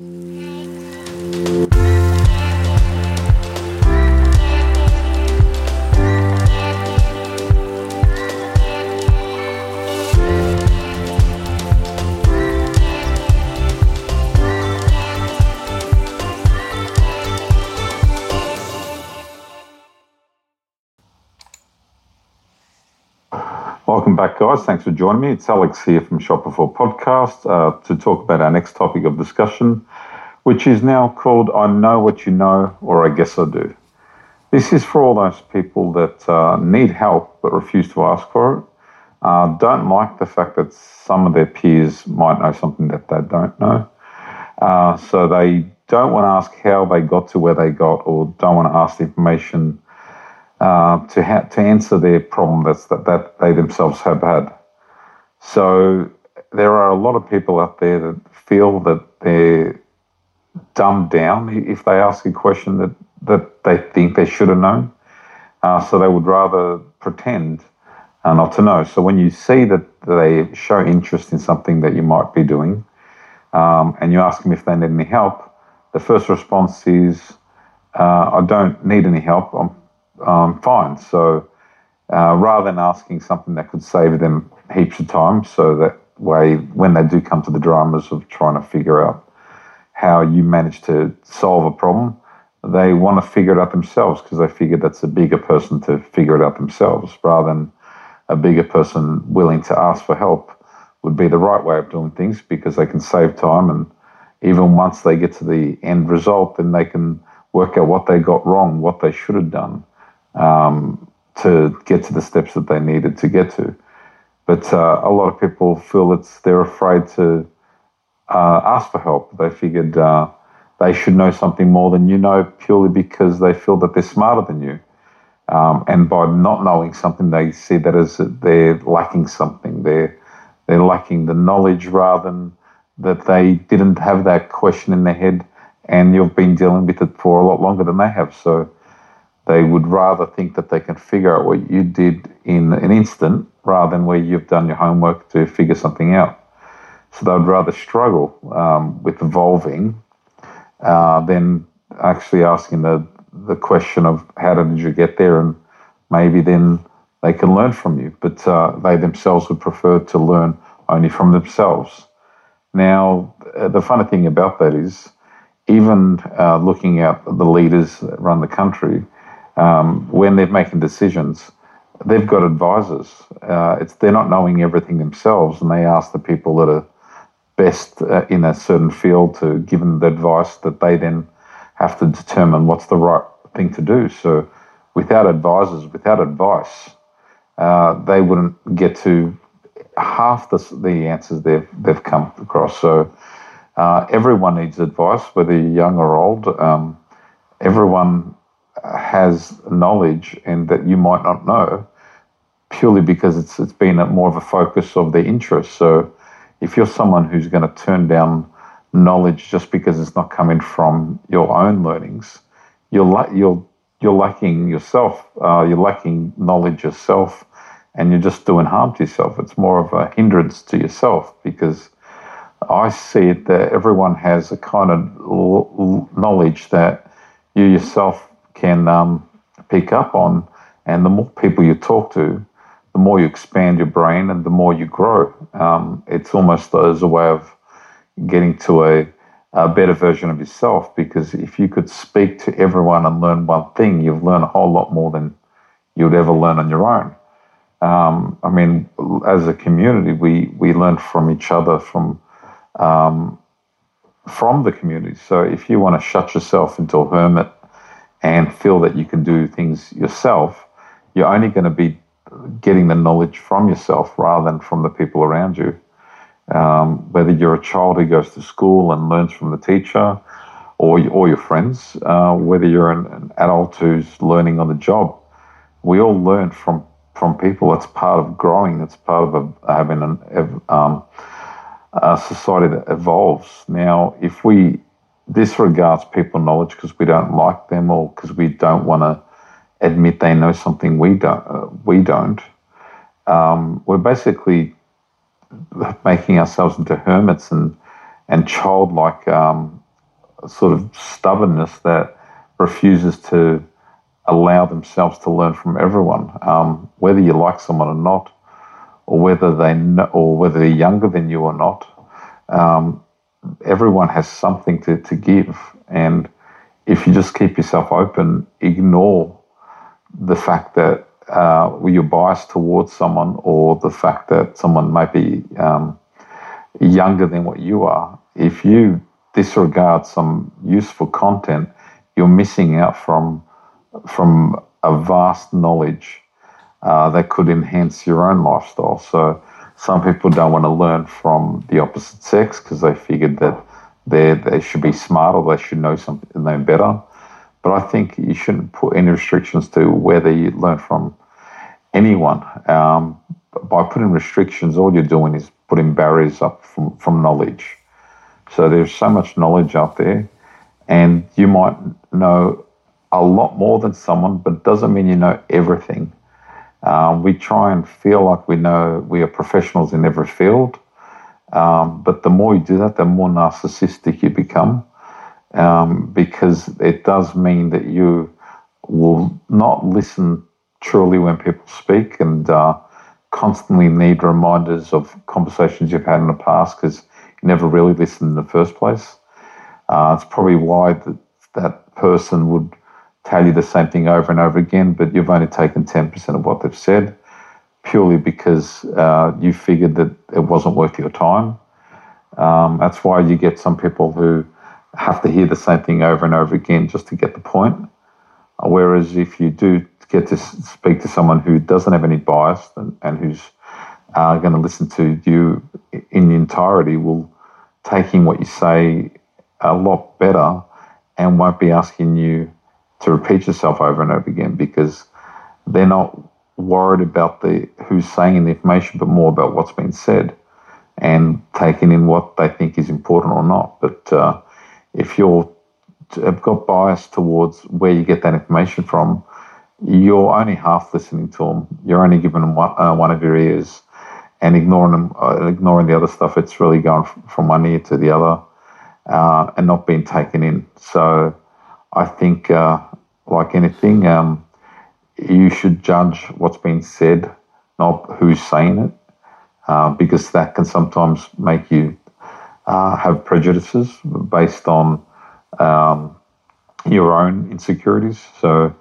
Mm-hmm. Welcome back, guys. Thanks for joining me. It's Alex here from Shop Before Podcast uh, to talk about our next topic of discussion, which is now called I Know What You Know, or I Guess I Do. This is for all those people that uh, need help but refuse to ask for it, uh, don't like the fact that some of their peers might know something that they don't know. Uh, so they don't want to ask how they got to where they got, or don't want to ask the information uh, to ha- to answer their problem that's that, that they themselves have had. So there are a lot of people out there that feel that they're dumbed down if they ask a question that, that they think they should have known. Uh, so they would rather pretend uh, not to know. So when you see that they show interest in something that you might be doing, um, and you ask them if they need any help, the first response is, uh, "I don't need any help. I'm um, fine. So uh, rather than asking something that could save them heaps of time, so that way when they do come to the dramas of trying to figure out how you manage to solve a problem, they want to figure it out themselves because they figure that's a bigger person to figure it out themselves rather than a bigger person willing to ask for help would be the right way of doing things because they can save time and even once they get to the end result then they can work out what they got wrong what they should have done um, to get to the steps that they needed to get to. But uh, a lot of people feel that they're afraid to uh, ask for help. They figured uh, they should know something more than you know purely because they feel that they're smarter than you. Um, and by not knowing something, they see that as they're lacking something. They're they're lacking the knowledge rather than that they didn't have that question in their head, and you've been dealing with it for a lot longer than they have. So they would rather think that they can figure out what you did in an instant rather than where you've done your homework to figure something out. So they would rather struggle um, with evolving uh, than actually asking the, the question of how did you get there and maybe then they can learn from you. But uh, they themselves would prefer to learn only from themselves. Now, uh, the funny thing about that is, even uh, looking at the leaders that run the country, um, when they're making decisions, they've got advisors. Uh, it's they're not knowing everything themselves, and they ask the people that are best uh, in a certain field to give them the advice that they then have to determine what's the right thing to do. So, without advisors, without advice, uh, they wouldn't get to half the, the answers they've they've come across. So, uh, everyone needs advice, whether you're young or old. Um, everyone has knowledge and that you might not know purely because it's it's been a, more of a focus of their interest. So if you're someone who's going to turn down knowledge just because it's not coming from your own learnings, you're la- you're you're lacking yourself. Uh, you're lacking knowledge yourself, and you're just doing harm to yourself. It's more of a hindrance to yourself because I see it that everyone has a kind of l- knowledge that you yourself can um, pick up on. And the more people you talk to, the more you expand your brain and the more you grow. Um, it's almost as a way of getting to a, a, better version of yourself because if you could speak to everyone and learn one thing, you've learned a whole lot more than you'd ever learn on your own. Um, I mean, as a community, we, we learn from each other, from um, from the community. So if you want to shut yourself into a hermit and feel that you can do things yourself, you're only going to be getting the knowledge from yourself rather than from the people around you. Um, whether you're a child who goes to school and learns from the teacher or, or your friends, uh, whether you're an, an, adult who's learning on the job, we all learn from, from people. It's part of growing, it's part of a, having an, um, a society that evolves. Now, if we disregards people knowledge because we don't like them or because we don't want to admit they know something we don't. Uh, we don't. Um, we're basically making ourselves into hermits and and childlike um, sort of stubbornness that refuses to allow themselves to learn from everyone, um, whether you like someone or not, or whether they know, or whether they're younger than you or not. Um, everyone has something to, to give, and if you just keep yourself open, ignore the fact that uh, you're biased towards someone, or the fact that someone might be um, younger than what you are. If you disregard some useful content, you're missing out from from a vast knowledge uh, that could enhance your own lifestyle. So some people don't want to learn from the opposite sex because they figured that they they should be smart or they should know something know better. But I think you shouldn't put any restrictions to whether you learn from anyone. Um, by putting restrictions, all you're doing is putting barriers up from, from knowledge. So there's so much knowledge out there, and you might know a lot more than someone, but doesn't mean you know everything. Um, we try and feel like we know we are professionals in every field, um, but the more you do that, the more narcissistic you become, um, because it does mean that you will not listen truly when people speak and uh, constantly need reminders of conversations you've had in the past because you never really listened in the first place. Uh, it's probably why that, that person would tell you the same thing over and over again, but you've only taken 10% of what they've said purely because uh, you figured that it wasn't worth your time. Um, that's why you get some people who have to hear the same thing over and over again just to get the point. Whereas if you do get to speak to someone who doesn't have any bias and, and who's uh, going to listen to you in the entirety, will taking what you say a lot better and won't be asking you to repeat yourself over and over again because they're not worried about the who's saying the information, but more about what's been said and taking in what they think is important or not. But uh, if you're have got bias towards where you get that information from, you're only half listening to them. You're only giving them one, uh, one of your ears and ignoring them, uh, ignoring the other stuff. It's really going from one ear to the other uh, and not being taken in. So I think, uh, like anything, um, you should judge what's being said, not who's saying it, uh, because that can sometimes make you uh, have prejudices based on um, your own insecurities. So,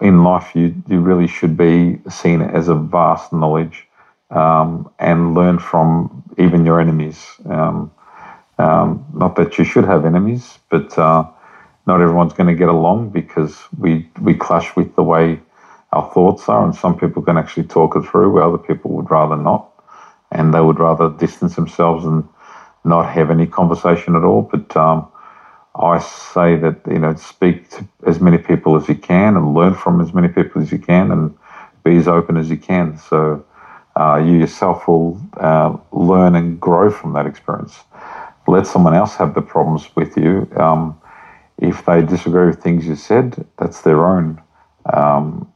in life, you, you really should be seen as a vast knowledge um, and learn from even your enemies. Um, um not that you should have enemies, but uh, not everyone's going to get along because we we clash with the way our thoughts are, and some people can actually talk it through, where other people would rather not, and they would rather distance themselves and not have any conversation at all. But um, I say that you know speak to as many people as you can and learn from as many people as you can, and be as open as you can. So uh, you yourself will uh, learn and grow from that experience. Let someone else have the problems with you. Um, if they disagree with things you said, that's their own um,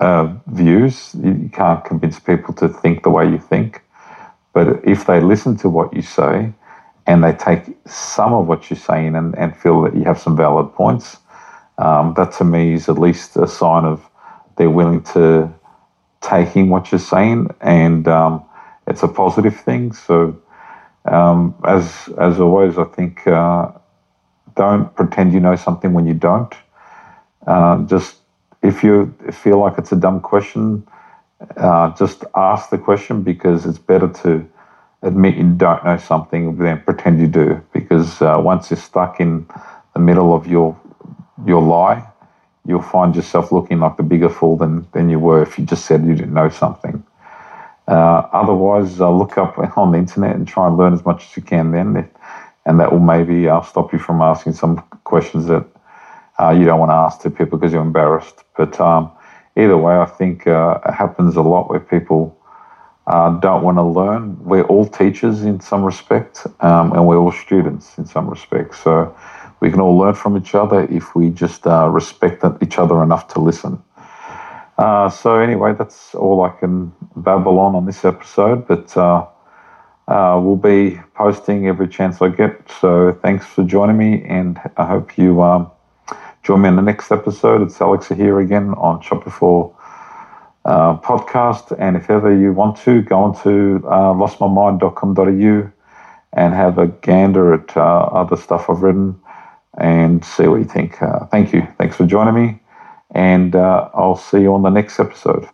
uh, views. You can't convince people to think the way you think. But if they listen to what you say and they take some of what you're saying and, and feel that you have some valid points, um, that to me is at least a sign of they're willing to take in what you're saying and um, it's a positive thing. So, um, as as always, I think uh, don't pretend you know something when you don't. Uh, just if you feel like it's a dumb question, uh, just ask the question because it's better to admit you don't know something than pretend you do. Because uh, once you're stuck in the middle of your your lie, you'll find yourself looking like a bigger fool than, than you were if you just said you didn't know something. Uh, otherwise, uh, look up on the internet and try and learn as much as you can then and that will maybe uh, stop you from asking some questions that uh, you don't want to ask to people because you're embarrassed. But um, either way, I think uh, it happens a lot where people uh, don't want to learn. We're all teachers in some respect, um, and we're all students in some respect. So we can all learn from each other if we just uh, respect each other enough to listen. Uh, so anyway, that's all I can babble on on this episode. But uh, will be posting every chance I get. So thanks for joining me, and I hope you um, join me in the next episode. It's Alex here again on Shop Before uh, podcast. And if ever you want to, go on to uh, lostmymind.com.au and have a gander at uh, other stuff I've written and see what you think. Uh, thank you. Thanks for joining me. And uh, I'll see you on the next episode.